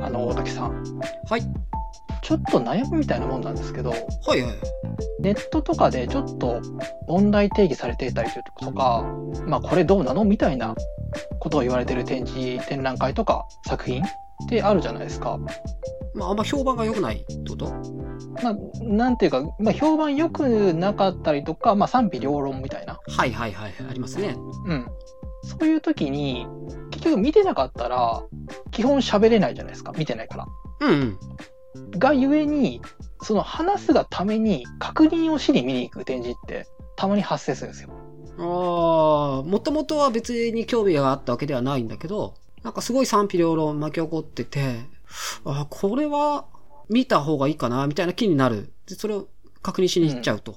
あの、大竹さん。はい。ちょっと悩みみたいなもんなんですけど、はいはい。ネットとかでちょっと問題定義されていたりとか、まあこれどうなのみたいなことを言われてる展示、展覧会とか作品ってあるじゃないですか。まあ、あんま評判が良くないってこと？まあ、なんていうか、まあ、評判良くなかったりとか、まあ賛否両論みたいな。はいはいはい。ありますね。うん。そういう時に、結局見てなかったら、基本喋れないじゃないですか。見てないから。うんうん。がゆえに、その話すがために確認をしに見に行く展示ってたまに発生するんですよ。ああ、もともとは別に興味があったわけではないんだけど、なんかすごい賛否両論巻き起こってて、あこれは見た方がいいかな、みたいな気になる。で、それを確認しに行っちゃうと。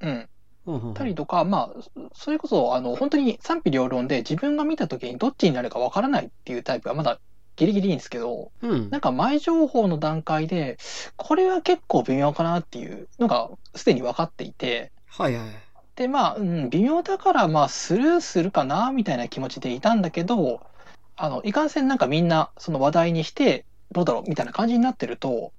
うん。うんたりとか、まあ、それこそ、あの、本当に賛否両論で自分が見た時にどっちになるかわからないっていうタイプはまだギリギリいいんですけど、うん。なんか前情報の段階で、これは結構微妙かなっていうのがすでに分かっていて、はいはい。で、まあ、うん、微妙だから、まあ、スルーするかな、みたいな気持ちでいたんだけど、あの、いかんせんなんかみんな、その話題にして、どうだろう、みたいな感じになってると、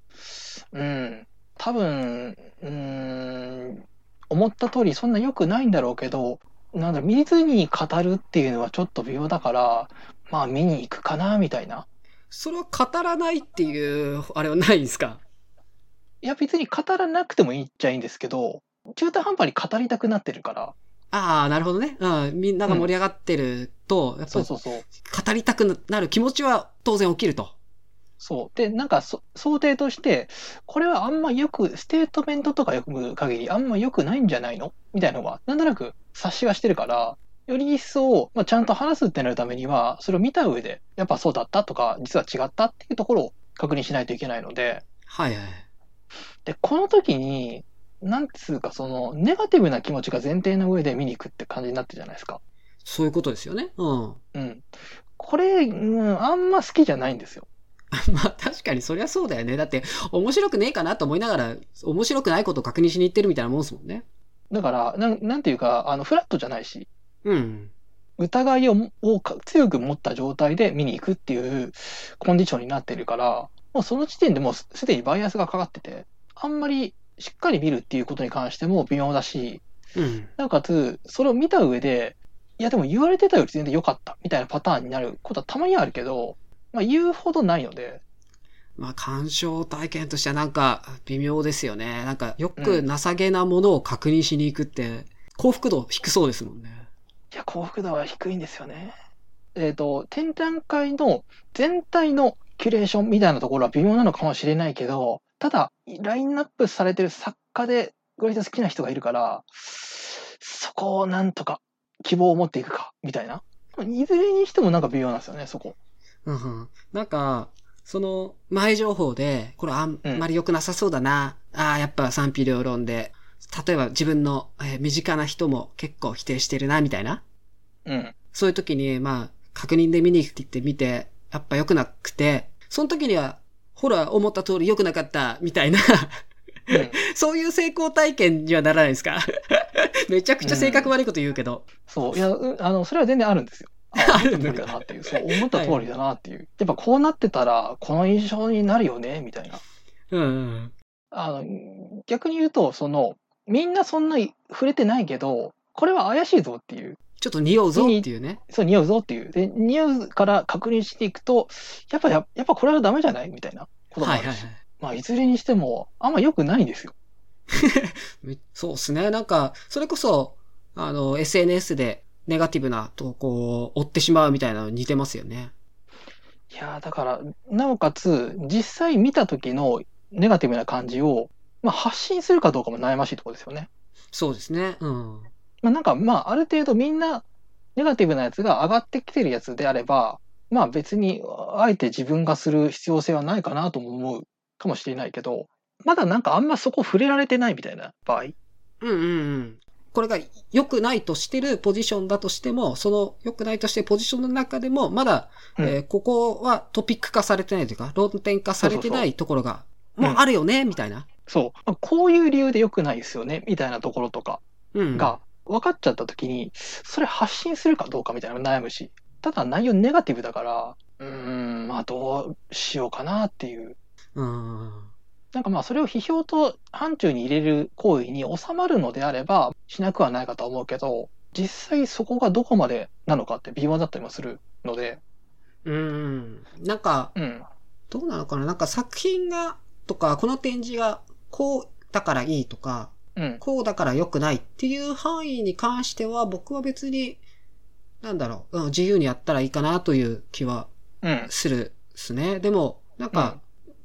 うん、多分、うん、思った通りそんな良くないんだろうけど、なんだ、見ずに語るっていうのはちょっと微妙だから、まあ見に行くかな、みたいな。それは語らないっていう、あれはないんですか？いや、別に語らなくてもいいっちゃいいんですけど、中途半端に語りたくなってるから、ああ、なるほどね。うん。みんなが盛り上がってると、やっぱりそうそうそう。語りたくなる気持ちは当然起きると。そう。で、なんかそ想定として、これはあんまよく、ステートメントとか読む限り、あんま良くないんじゃないの？みたいなのが、なんとなく察しはしてるから、より一層、まあ、ちゃんと話すってなるためには、それを見た上で、やっぱそうだったとか、実は違ったっていうところを確認しないといけないので、はいはい。で、この時に、なんつうか、その、ネガティブな気持ちが前提の上で見に行くって感じになってるじゃないですか。そういうことですよね。うん。うん。これ、うん、あんま好きじゃないんですよ。まあ確かにそりゃそうだよね。だって面白くねえかなと思いながら面白くないことを確認しに行ってるみたいなもんですもんね。だから、なんなんていうか、あの、フラットじゃないし、うん。疑いををか強く持った状態で見に行くっていうコンディションになってるから、もうその時点でもうすすでにバイアスがかかってて、あんまりしっかり見るっていうことに関しても微妙だし、うん。なおかつ、それを見た上で、いやでも言われてたより全然良かったみたいなパターンになることはたまにあるけど、まあ言うほどないので、まあ鑑賞体験としてはなんか微妙ですよね。なんかよく情けなものを確認しに行くって幸福度低そうですもんね。いや、幸福度は低いんですよね。えっ、と、展覧会の全体のキュレーションみたいなところは微妙なのかもしれないけど、ただ、ラインナップされてる作家で割と好きな人がいるから、そこをなんとか希望を持っていくか、みたいな。いずれにしてもなんか微妙なんですよね、そこ。うんうん。なんか、その前情報で、これあんまり良くなさそうだな。ああ、やっぱ賛否両論で。例えば自分の、えー身近な人も結構否定してるな、みたいな。うん。そういう時に、まあ、確認で見に行くって言ってやっぱ良くなくて、その時には、ほら、思った通り良くなかった、みたいな、うん、そういう成功体験にはならないですか？めちゃくちゃ性格悪いこと言うけど。そう。いや、うあの、それは全然あるんですよ。ああるの思った通りだなっていう。そう、思った通りだなっていう。やっぱこうなってたら、この印象になるよね、みたいな。うんうん。あの、逆に言うと、その、みんなそんなに触れてないけど、これは怪しいぞっていう、ちょっと匂うぞっていうね。そう、匂うぞっていう。で、匂うから確認していくと、やっぱや、やっぱこれはダメじゃないみたいなこともあるし。はいはいはい。まあ、いずれにしても、あんま良くないんですよ。めそうですね。なんか、それこそ、あの、SNS でネガティブな投稿を追ってしまうみたいなの似てますよね。いやーだから、なおかつ、実際見た時のネガティブな感じを、まあ、発信するかどうかも悩ましいところですよね。そうですね。うん。まあ、なんか、まあ、ある程度みんな、ネガティブなやつが上がってきてるやつであれば、まあ別に、あえて自分がする必要性はないかなとも思うかもしれないけど、まだなんかあんまそこ触れられてないみたいな場合。うんうんうん。これが良くないとしてるポジションだとしても、その良くないとしてるポジションの中でも、まだ、うんえーここはトピック化されてないというか、論点化されてないところが、もうあるよね、みたいな。そう、こういう理由で良くないですよね、みたいなところとかうん。が分かっちゃった時に、それ発信するかどうかみたいなの悩むし、ただ内容ネガティブだから、うーん、まあどうしようかなっていう。うん。なんかまあそれを批評と範疇に入れる行為に収まるのであれば、しなくはないかとは思うけど、実際そこがどこまでなのかって微妙だったりもするので、うん。なんか、うん、どうなのかな？なんか作品が、とか、この展示が、こうだからいいとか、うん、こうだから良くないっていう範囲に関しては、僕は別に、なんだろう、うん、自由にやったらいいかなという気はうん、するですね。でも、なんか、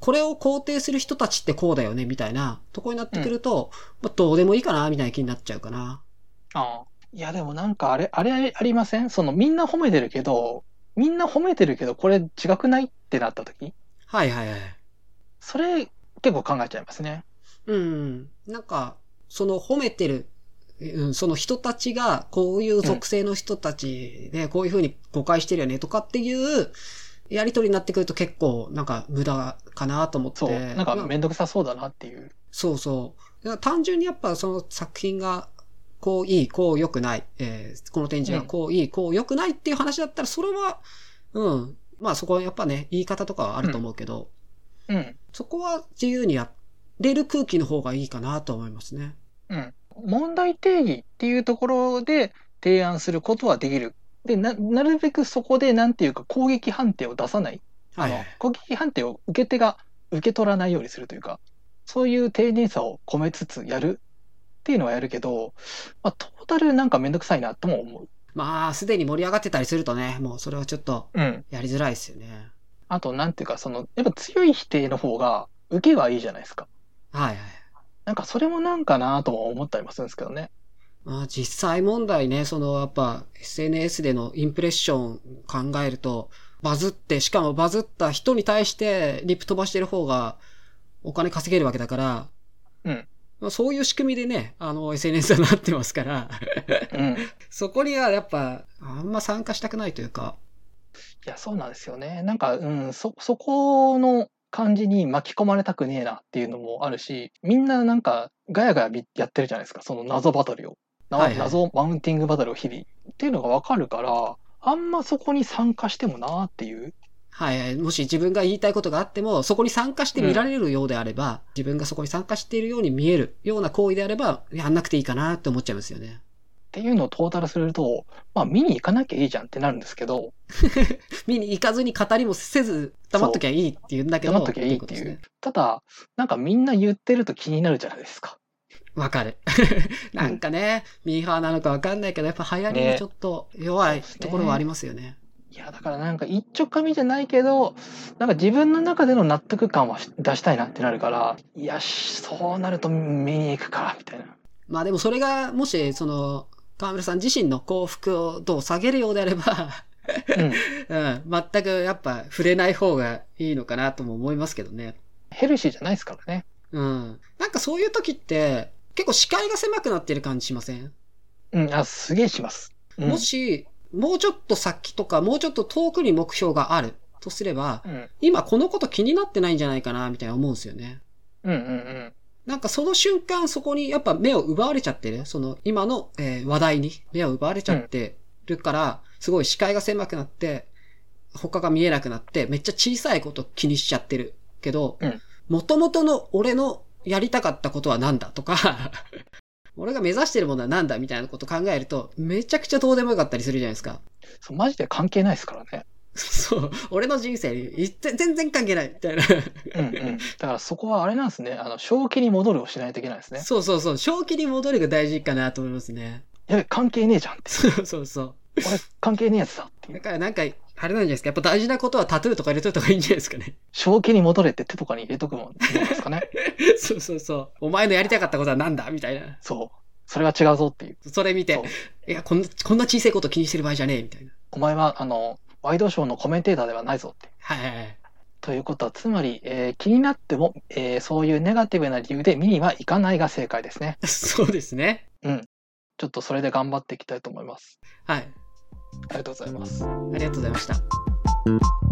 これを肯定する人たちってこうだよね、みたいなとこになってくると、まあ、どうでもいいかな、みたいな気になっちゃうかな。ああ。いやでもなんかあれ、あれありません？そのみんな褒めてるけど、みんな褒めてるけどこれ違くない？ってなった時？はいはいはい。それ結構考えちゃいますね。うん。なんか、その褒めてる、うん、その人たちが、こういう属性の人たちで、こういう風に誤解してるよねとかっていう、やりとりになってくると結構、なんか無駄かなと思って。そう。なんかまあめんどくさそうだなっていう。そうそう。単純にやっぱその作品が、こういい、こう良くない、えーこの展示がこういい、こう良くないっていう話だったら、それは、うん。まあそこはやっぱね、言い方とかはあると思うけど、うん。そこは自由にやれる空気の方がいいかなと思いますね。うん。問題定義っていうところで提案することはできる。で、な、なるべくそこでなんていうか攻撃判定を出さない。はい、あの攻撃判定を受け手が受け取らないようにするというか、そういう丁寧さを込めつつやるっていうのはやるけど、まあ、トータルなんかめんどくさいなとも思う。まあ、すでに盛り上がってたりするとね、もうそれはちょっとうん。やりづらいですよね。あと、なんていうか、その、やっぱ強い否定の方が受けはいいじゃないですか。はいはい。なんかそれもなんかなとも思ったりもするんですけどね。まあ実際問題ね、そのやっぱ SNS でのインプレッション考えると、バズって、しかもバズった人に対してリプ飛ばしてる方がお金稼げるわけだから、うん。まあそういう仕組みでね、あの SNS はなってますから、うん。い そこにはやっぱあんま参加したくないというか、や、そうなんですよね。なんか、うん、そ、そこの感じに巻き込まれたくねえなっていうのもあるし、みんななんかガヤガヤみやってるじゃないですか。その謎バトルを。なはいはい謎マウンティングバトルを日々。っていうのがわかるから、あんまそこに参加してもなっていう。はいはい。もし自分が言いたいことがあっても、そこに参加して見られるようであれば、自分がそこに参加しているように見えるような行為であれば、やんなくていいかなって思っちゃいますよね。っていうのをトータルすると、まあ見に行かなきゃいいじゃんってなるんですけど、見に行かずに語りもせず、黙っときゃいいって言うんだけど。黙っときゃいいっていう。ただ、なんかみんな言ってると気になるじゃないですか。わかる。なんかね、ミーハーなのかわかんないけど、やっぱ流行りねがちょっと弱いところはありますよね。いや、だからなんか一丁紙じゃないけど、なんか自分の中での納得感はし出したいなってなるから、いや、しそうなると見に行くか、みたいな。まあでもそれが、もし、その、河村さん自身の幸福をどう下げるようであれば、うん。うん、全くやっぱ触れない方がいいのかなとも思いますけどね。ヘルシーじゃないですからね。うん。なんかそういう時って、結構視界が狭くなってる感じしません、うん、あ、すげえします。うん、もし、もうちょっと先とか、もうちょっと遠くに目標があるとすれば、うん、今このこと気になってないんじゃないかな、みたいな思うんですよね。うん、うん、うん。なんかその瞬間そこにやっぱ目を奪われちゃってる？その今の、えー話題に目を奪われちゃってるから、すごい視界が狭くなって、他が見えなくなって、めっちゃ小さいこと気にしちゃってる。けどうん、元々の俺のやりたかったことは何だとか、俺が目指してるものは何だみたいなこと考えると、めちゃくちゃどうでもよかったりするじゃないですか。そうマジで関係ないですからね。そう。俺の人生に全然関係ないみたいな。うん、うん。だからそこはあれなんですね。あの、正気に戻るをしないといけないですね。そうそうそう。正気に戻るが大事かなと思いますね。やべ、関係ねえじゃんって。そうそうそう。俺、関係ねえやつだっていう。だからなんか、あれなんじゃないですか？やっぱ大事なことはタトゥーとか入れといた方がいいんじゃないですかね？正気に戻れって手とかに入れとくもんですかね？そうそうそう。お前のやりたかったことは何だ？みたいな。そう。それは違うぞっていう。それ見ていや、こんな、こんな小さいこと気にしてる場合じゃねえみたいな。お前は、あの、ワイドショーのコメンテーターではないぞって。はいはいはい。ということは、つまり、えー気になっても、えーそういうネガティブな理由で見には行かないが正解ですね。そうですね。ちょっとそれで頑張っていきたいと思います。はい。ありがとうございます。ありがとうございました。